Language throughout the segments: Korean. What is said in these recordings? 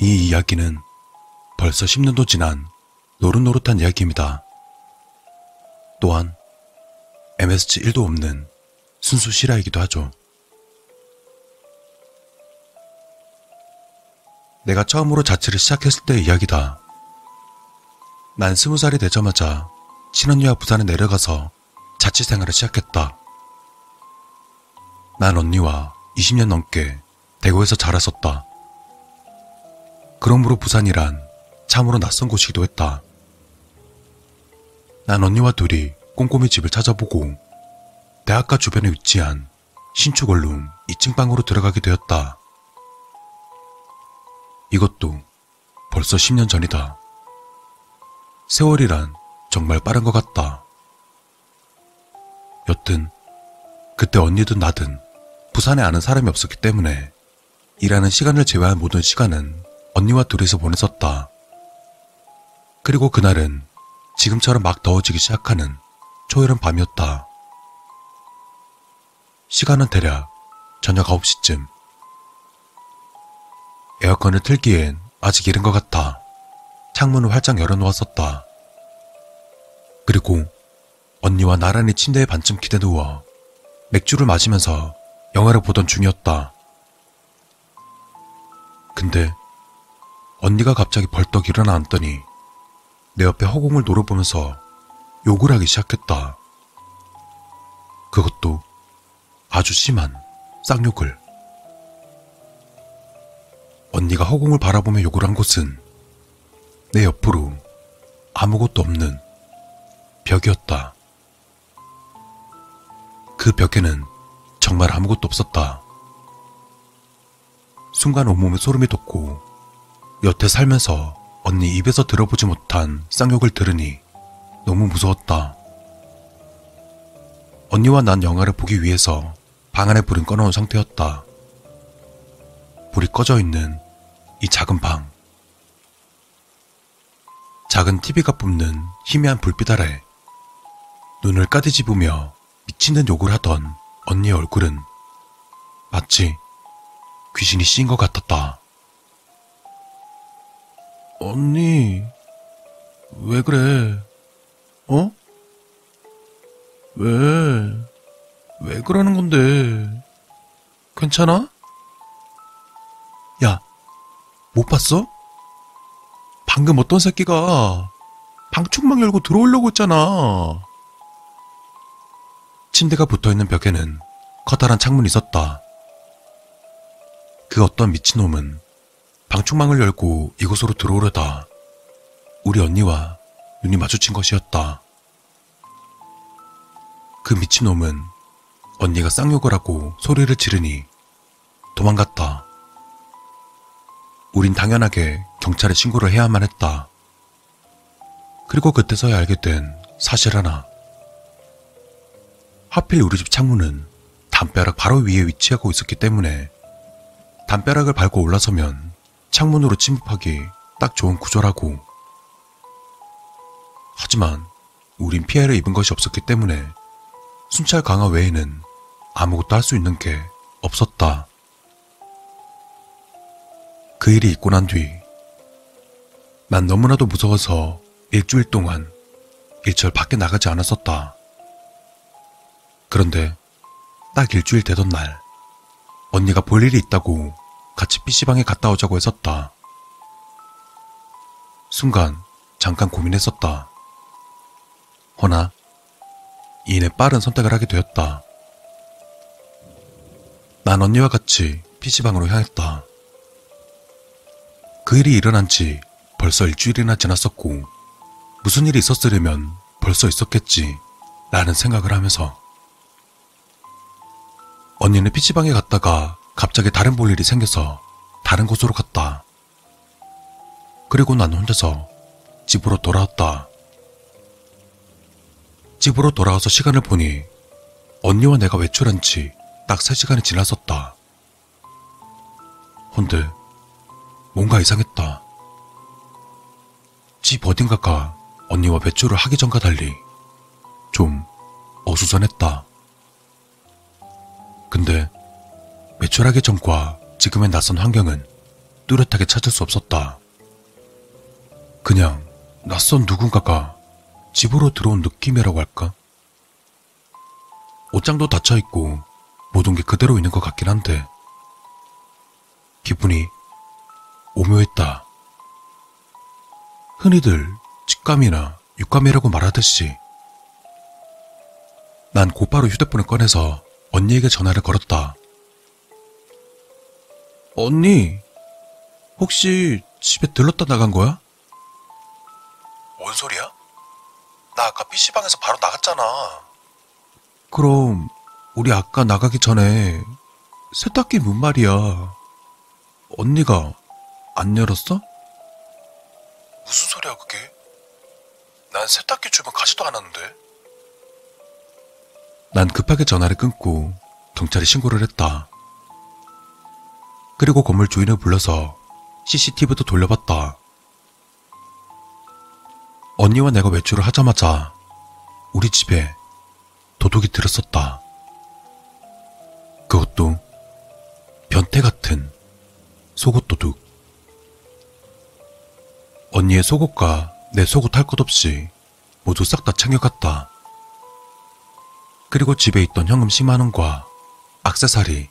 이 이야기는 벌써 10년도 지난 노릇노릇한 이야기입니다. 또한 MSG 1도 없는 순수 실화이기도 하죠. 내가 처음으로 자취를 시작했을 때의 이야기다. 난 스무 살이 되자마자 친언니와 부산에 내려가서 자취 생활을 시작했다. 난 언니와 20년 넘게 대구에서 자랐었다. 그러므로 부산이란 참으로 낯선 곳이기도 했다. 난 언니와 둘이 꼼꼼히 집을 찾아보고 대학가 주변에 위치한 신축 원룸 2층 방으로 들어가게 되었다. 이것도 벌써 10년 전이다. 세월이란 정말 빠른 것 같다. 여튼 그때 언니든 나든 부산에 아는 사람이 없었기 때문에 일하는 시간을 제외한 모든 시간은 언니와 둘이서 보냈었다. 그리고 그날은 지금처럼 막 더워지기 시작하는 초여름 밤이었다. 시간은 대략 저녁 9시쯤. 에어컨을 틀기엔 아직 이른 것 같아 창문을 활짝 열어놓았었다. 그리고 언니와 나란히 침대에 반쯤 기대 누워 맥주를 마시면서 영화를 보던 중이었다. 근데 언니가 갑자기 벌떡 일어나 앉더니 내 옆에 허공을 노려보면서 욕을 하기 시작했다. 그것도 아주 심한 쌍욕을. 언니가 허공을 바라보며 욕을 한 곳은 내 옆으로 아무것도 없는 벽이었다. 그 벽에는 정말 아무것도 없었다. 순간 온몸에 소름이 돋고 여태 살면서 언니 입에서 들어보지 못한 쌍욕을 들으니 너무 무서웠다. 언니와 난 영화를 보기 위해서 방 안에 불은 꺼놓은 상태였다. 불이 꺼져 있는 이 작은 방. 작은 TV가 뿜는 희미한 불빛 아래 눈을 까디집으며 듯 욕을 하던 언니의 얼굴은 마치 귀신이 씌인 것 같았다. 언니, 왜 그래? 어? 왜? 왜 그러는 건데? 괜찮아? 야, 못 봤어? 방금 어떤 새끼가 방충망 열고 들어오려고 했잖아. 침대가 붙어 있는 벽에는 커다란 창문이 있었다. 그 어떤 미친놈은 방충망을 열고 이곳으로 들어오려다 우리 언니와 눈이 마주친 것이었다. 그 미친놈은 언니가 쌍욕을 하고 소리를 지르니 도망갔다. 우린 당연하게 경찰에 신고를 해야만 했다. 그리고 그때서야 알게 된 사실 하나. 하필 우리 집 창문은 담벼락 바로 위에 위치하고 있었기 때문에 담벼락을 밟고 올라서면 창문으로 침입하기 딱 좋은 구조라고. 하지만 우린 피해를 입은 것이 없었기 때문에 순찰 강화 외에는 아무것도 할 수 있는 게 없었다. 그 일이 있고 난 뒤, 난 너무나도 무서워서 일주일 동안 일절 밖에 나가지 않았었다. 그런데 딱 일주일 되던 날, 언니가 볼 일이 있다고 같이 PC방에 갔다 오자고 했었다. 순간 잠깐 고민했었다. 허나 이내 빠른 선택을 하게 되었다. 난 언니와 같이 PC방으로 향했다. 그 일이 일어난 지 벌써 일주일이나 지났었고 무슨 일이 있었으려면 벌써 있었겠지 라는 생각을 하면서 언니는 PC방에 갔다가 갑자기 다른 볼 일이 생겨서 다른 곳으로 갔다. 그리고 난 혼자서 집으로 돌아왔다. 집으로 돌아와서 시간을 보니 언니와 내가 외출한 지 딱 3시간이 지났었다. 헌데 뭔가 이상했다. 집 어딘가가 언니와 외출을 하기 전과 달리 좀 어수선했다. 근데 외출하기 전과 지금의 낯선 환경은 뚜렷하게 찾을 수 없었다. 그냥 낯선 누군가가 집으로 들어온 느낌이라고 할까? 옷장도 닫혀있고 모든 게 그대로 있는 것 같긴 한데 기분이 오묘했다. 흔히들 직감이나 육감이라고 말하듯이 난 곧바로 휴대폰을 꺼내서 언니에게 전화를 걸었다. 언니, 혹시 집에 들렀다 나간 거야? 뭔 소리야? 나 아까 PC방에서 바로 나갔잖아. 그럼 우리 아까 나가기 전에 세탁기 문 말이야. 언니가 안 열었어? 무슨 소리야 그게? 난 세탁기 주문 가지도 않았는데. 난 급하게 전화를 끊고 경찰에 신고를 했다. 그리고 건물 주인을 불러서 CCTV도 돌려봤다. 언니와 내가 외출을 하자마자 우리 집에 도둑이 들었었다. 그것도 변태 같은 속옷 도둑. 언니의 속옷과 내 속옷 할 것 없이 모두 싹 다 챙겨갔다. 그리고 집에 있던 현금 10만원과 악세사리,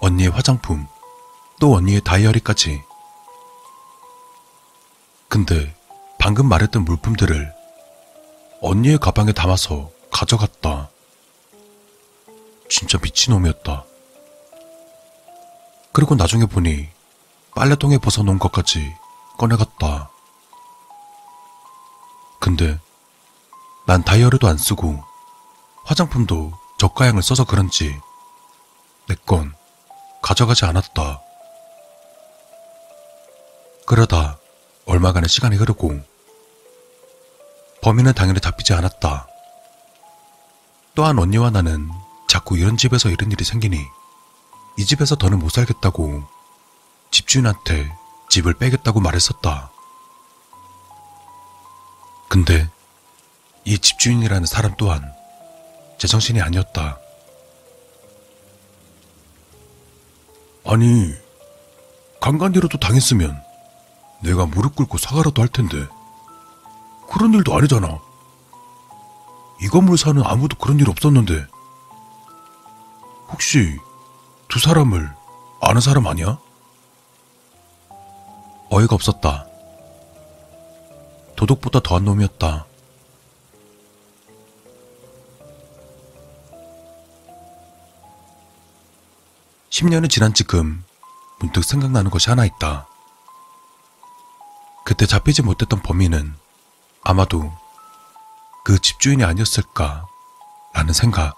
언니의 화장품, 또 언니의 다이어리까지. 근데 방금 말했던 물품들을 언니의 가방에 담아서 가져갔다. 진짜 미친놈이었다. 그리고 나중에 보니 빨래통에 벗어놓은 것까지 꺼내갔다. 근데 난 다이어리도 안 쓰고 화장품도 저가양을 써서 그런지 내 건 가져가지 않았다. 그러다 얼마간의 시간이 흐르고 범인은 당연히 잡히지 않았다. 또한 언니와 나는 자꾸 이런 집에서 이런 일이 생기니 이 집에서 더는 못 살겠다고 집주인한테 집을 빼겠다고 말했었다. 근데 이 집주인이라는 사람 또한 제정신이 아니었다. 아니, 강간이라도 당했으면 내가 무릎 꿇고 사과라도 할 텐데. 그런 일도 아니잖아. 이 건물 사는 아무도 그런 일 없었는데. 혹시 두 사람을 아는 사람 아니야? 어이가 없었다. 도둑보다 더한 놈이었다. 10년이 지난 지금 문득 생각나는 것이 하나 있다. 그때 잡히지 못했던 범인은 아마도 그 집주인이 아니었을까 라는 생각.